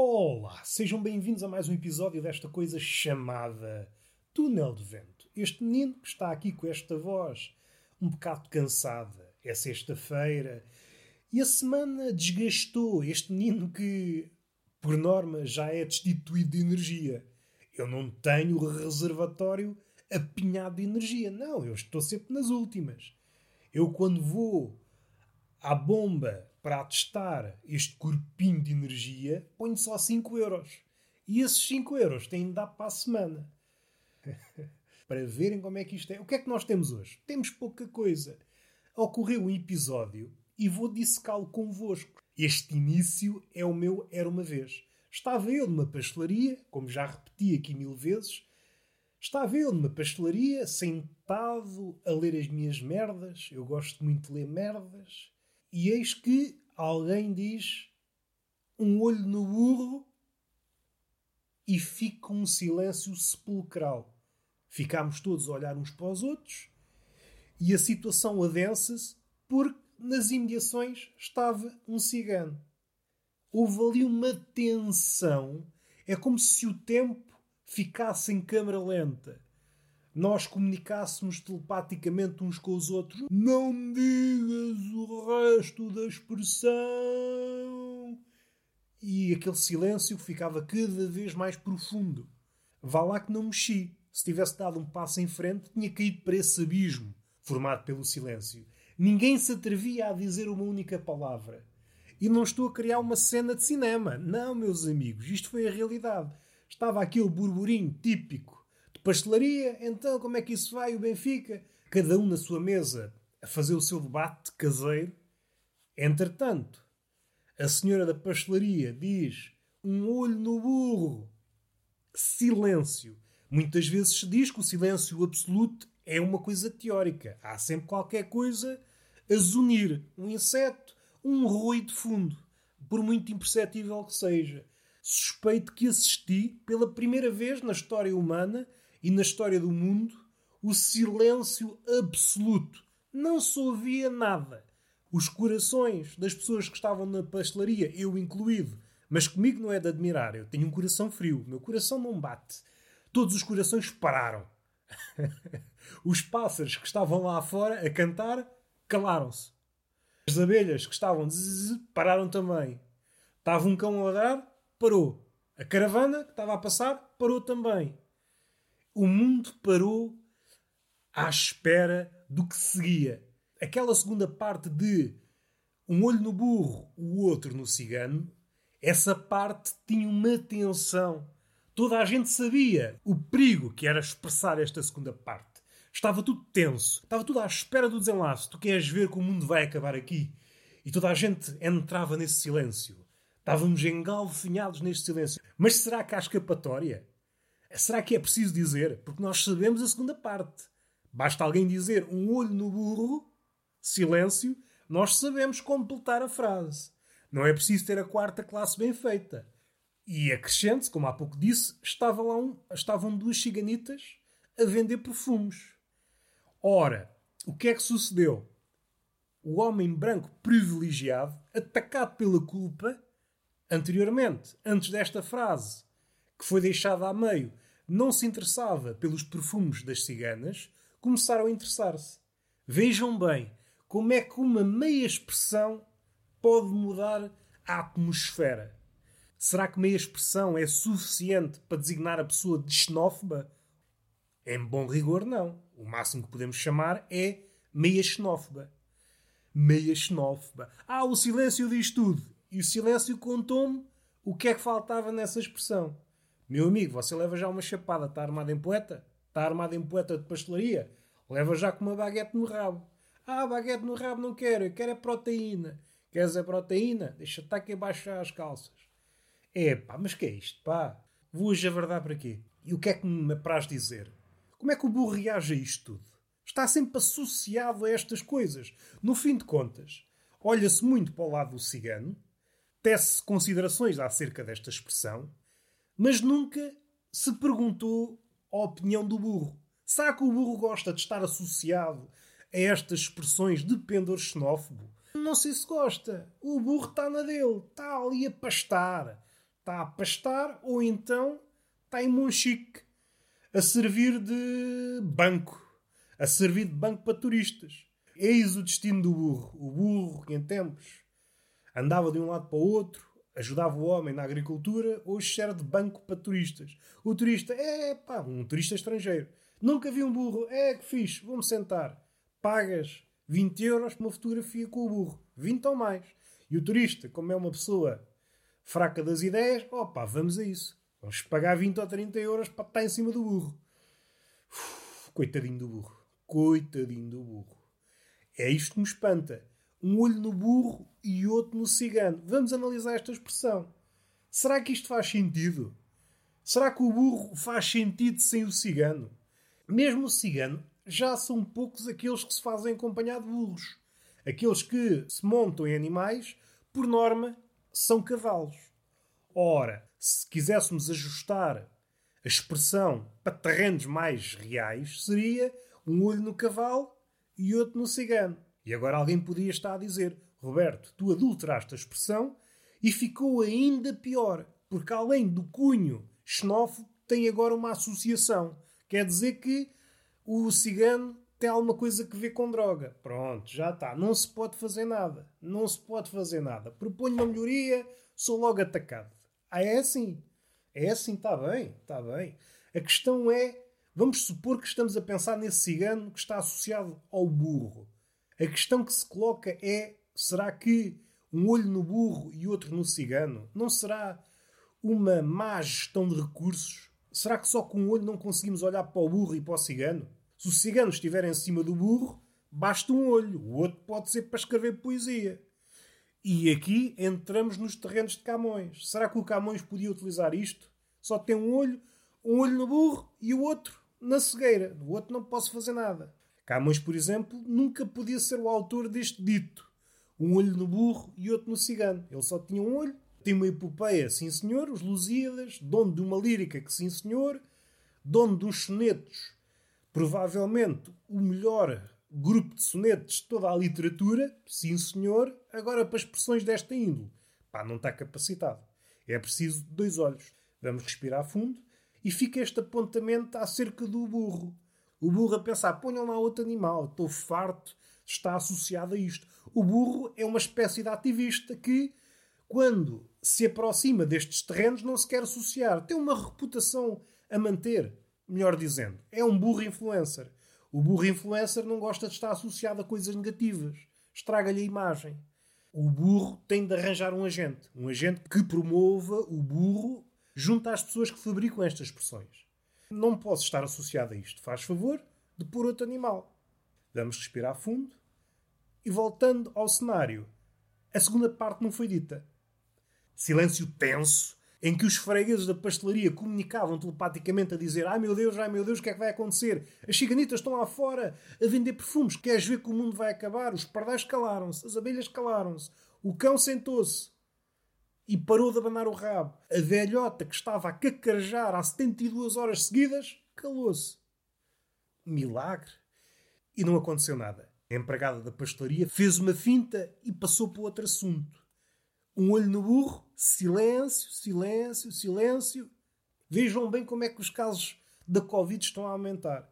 Olá, sejam bem-vindos a mais um episódio desta coisa chamada Túnel de Vento. Este menino que está aqui com esta voz um bocado cansada. É sexta-feira e a semana desgastou este menino que, por norma, já é destituído de energia. Eu não tenho reservatório apinhado de energia. Não, eu estou sempre nas últimas. Eu, quando vou à bomba para atestar este corpinho de energia, ponho só 5 euros. E esses 5 euros têm de dar para a semana. para verem como é que isto é. O que é que nós temos hoje? Temos pouca coisa. Ocorreu um episódio e vou dissecá-lo convosco. Este início é o meu Era uma Vez. Estava eu numa pastelaria, como já repeti aqui mil vezes, estava eu numa pastelaria, sentado a ler as minhas merdas. Eu gosto muito de ler merdas. E eis que alguém diz um olho no burro e fica um silêncio sepulcral. Ficámos todos a olhar uns para os outros e a situação adensa-se porque nas imediações estava um cigano. Houve ali uma tensão. É como se o tempo ficasse em câmara lenta nós comunicássemos telepaticamente uns com os outros. Não me digas o resto da expressão. E aquele silêncio ficava cada vez mais profundo. Vá lá que não mexi. Se tivesse dado um passo em frente, tinha caído para esse abismo formado pelo silêncio. Ninguém se atrevia a dizer uma única palavra. E não estou a criar uma cena de cinema. Não, meus amigos, isto foi a realidade. Estava aquele burburinho típico Pastelaria, então como é que isso vai? O Benfica? Cada um na sua mesa a fazer o seu debate caseiro. Entretanto, a senhora da pastelaria diz um olho no burro. Silêncio. Muitas vezes se diz que o silêncio absoluto é uma coisa teórica. Há sempre qualquer coisa a zunir. Um inseto, um ruído fundo. Por muito imperceptível que seja. Suspeito que assisti pela primeira vez na história humana e na história do mundo o silêncio absoluto. Não se ouvia nada. Os corações das pessoas que estavam na pastelaria, eu incluído, mas comigo não é de admirar. Eu tenho um coração frio, meu coração não bate. Todos os corações pararam. os pássaros que estavam lá fora a cantar calaram-se. As abelhas que estavam zzz, pararam também. Estava um cão a ladrar, parou. A caravana que estava a passar parou também o mundo parou à espera do que seguia. Aquela segunda parte de um olho no burro, o outro no cigano, essa parte tinha uma tensão. Toda a gente sabia o perigo que era expressar esta segunda parte. Estava tudo tenso, estava tudo à espera do desenlace. Tu queres ver que o mundo vai acabar aqui? E toda a gente entrava nesse silêncio. Estávamos engalfinhados neste silêncio. Mas será que há escapatória? Será que é preciso dizer? Porque nós sabemos a segunda parte. Basta alguém dizer um olho no burro, silêncio, nós sabemos completar a frase. Não é preciso ter a quarta classe bem feita. E acrescente-se, como há pouco disse, estava lá um, estavam duas ciganitas a vender perfumes. Ora, o que é que sucedeu? O homem branco privilegiado, atacado pela culpa, anteriormente, antes desta frase, que foi deixada a meio, não se interessava pelos perfumes das ciganas, começaram a interessar-se. Vejam bem como é que uma meia expressão pode mudar a atmosfera. Será que meia expressão é suficiente para designar a pessoa de xenófoba? Em bom rigor, não. O máximo que podemos chamar é meia xenófoba. Meia xenófoba. Ah, o silêncio diz tudo. E o silêncio contou-me o que é que faltava nessa expressão. Meu amigo, você leva já uma chapada, está armado em poeta? Está armado em poeta de pastelaria? Leva já com uma baguete no rabo. Ah, baguete no rabo não quero, eu quero é proteína. Queres a proteína? Deixa estar aqui abaixo as calças. É pá, mas que é isto, pá? Vou a verdade para quê? E o que é que me apraz dizer? Como é que o burro reage a isto tudo? Está sempre associado a estas coisas. No fim de contas, olha-se muito para o lado do cigano, tece considerações acerca desta expressão, mas nunca se perguntou a opinião do burro. Será que o burro gosta de estar associado a estas expressões de pendor xenófobo? Não sei se gosta. O burro está na dele, está ali a pastar, está a pastar ou então está em Monchique a servir de banco, a servir de banco para turistas. Eis o destino do burro. O burro, que em tempos andava de um lado para o outro, ajudava o homem na agricultura, hoje serve de banco para turistas. O turista é pá, um turista estrangeiro. Nunca vi um burro. É que fixe, vou-me sentar. Pagas 20 euros por uma fotografia com o burro. 20 ou mais. E o turista, como é uma pessoa fraca das ideias, opa, vamos a isso. Vamos pagar 20 ou 30 euros para estar em cima do burro. Uf, coitadinho do burro. Coitadinho do burro. É isto que me espanta. Um olho no burro e outro no cigano. Vamos analisar esta expressão. Será que isto faz sentido? Será que o burro faz sentido sem o cigano? Mesmo o cigano, já são poucos aqueles que se fazem acompanhar de burros. Aqueles que se montam em animais, por norma, são cavalos. Ora, se quiséssemos ajustar a expressão para terrenos mais reais, seria um olho no cavalo e outro no cigano. E agora alguém podia estar a dizer: Roberto, tu adulteraste a expressão e ficou ainda pior, porque além do cunho xenófobo, tem agora uma associação. Quer dizer que o cigano tem alguma coisa que ver com droga. Pronto, já está. Não se pode fazer nada. Não se pode fazer nada. Proponho uma melhoria, sou logo atacado. Ah, é assim. É assim, está bem, está bem. A questão é, vamos supor que estamos a pensar nesse cigano que está associado ao burro. A questão que se coloca é, será que um olho no burro e outro no cigano não será uma má gestão de recursos? Será que só com um olho não conseguimos olhar para o burro e para o cigano? Se o cigano estiver em cima do burro, basta um olho. O outro pode ser para escrever poesia. E aqui entramos nos terrenos de Camões. Será que o Camões podia utilizar isto? Só tem um olho, um olho no burro e o outro na cegueira. Do outro não posso fazer nada. Camões, por exemplo, nunca podia ser o autor deste dito. Um olho no burro e outro no cigano. Ele só tinha um olho. Tem uma epopeia, sim senhor, os Lusíadas, dono de uma lírica que sim senhor, dono uns sonetos, provavelmente o melhor grupo de sonetos de toda a literatura, sim senhor, agora para expressões desta índole. Pá, não está capacitado. É preciso dois olhos. Vamos respirar fundo e fica este apontamento acerca do burro. O burro a pensar, ponham lá outro animal, estou farto, está associado a isto. O burro é uma espécie de ativista que, quando se aproxima destes terrenos, não se quer associar. Tem uma reputação a manter, melhor dizendo. É um burro influencer. O burro influencer não gosta de estar associado a coisas negativas. Estraga-lhe a imagem. O burro tem de arranjar um agente. Um agente que promova o burro junto às pessoas que fabricam estas expressões. Não posso estar associado a isto. Faz favor de pôr outro animal. Vamos respirar fundo. E voltando ao cenário, a segunda parte não foi dita. Silêncio tenso em que os fregueses da pastelaria comunicavam telepaticamente a dizer ai meu Deus, ai meu Deus, o que é que vai acontecer? As ciganitas estão lá fora a vender perfumes. Queres ver que o mundo vai acabar? Os pardais calaram-se, as abelhas calaram-se, o cão sentou-se e parou de abanar o rabo. A velhota que estava a cacarejar há 72 horas seguidas calou-se. Milagre. E não aconteceu nada. A empregada da pastelaria fez uma finta e passou para outro assunto. Um olho no burro, silêncio, silêncio, silêncio. Vejam bem como é que os casos da Covid estão a aumentar.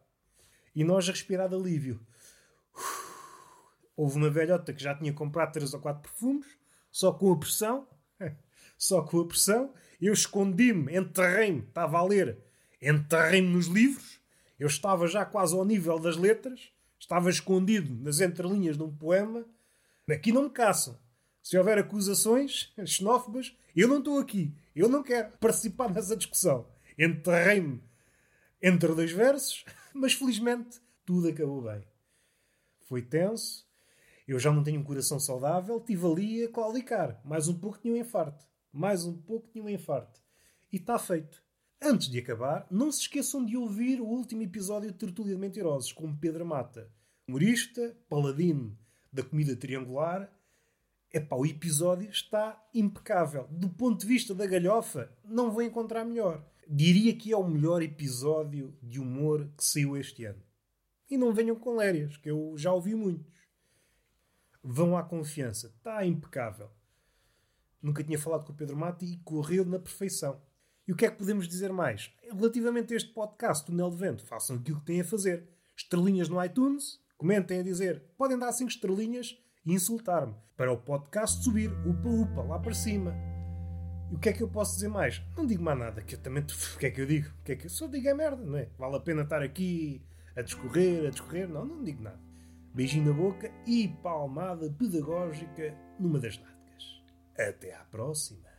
E nós a respirar de alívio. Houve uma velhota que já tinha comprado três ou quatro perfumes, só com a pressão. Só com a pressão. Eu escondi-me, enterrei-me, estava a ler, enterrei-me nos livros. Eu estava já quase ao nível das letras. Estava escondido nas entrelinhas de um poema. Aqui não me caçam. Se houver acusações xenófobas, eu não estou aqui. Eu não quero participar nessa discussão. Enterrei-me entre dois versos, mas felizmente tudo acabou bem. Foi tenso. Eu já não tenho um coração saudável. Estive ali a claudicar. Mais um pouco tinha um infarto. Mais um pouco tinha um infarto. E está feito. Antes de acabar, não se esqueçam de ouvir o último episódio de Tertúlia de Mentirosos com Pedro Mata, humorista, paladino da comida triangular Epá, o episódio está impecável. Do ponto de vista da galhofa, não vou encontrar melhor. Diria que é o melhor episódio de humor que saiu este ano. E não venham com lérias, que eu já ouvi muitos. Vão à confiança. Está impecável. Nunca tinha falado com o Pedro Mati e correu na perfeição. E o que é que podemos dizer mais? Relativamente a este podcast, Túnel de Vento, façam aquilo que têm a fazer. Estrelinhas no iTunes, comentem a dizer, podem dar 5 estrelinhas e insultar-me, para o podcast subir, upa upa, lá para cima. E o que é que eu posso dizer mais? Não digo mais nada, que eu também. O que é que eu digo? O que é que eu só digo é merda, não é? Vale a pena estar aqui a discorrer, a discorrer? Não, não digo nada. Beijinho na boca e palmada pedagógica numa das nádegas. Até à próxima.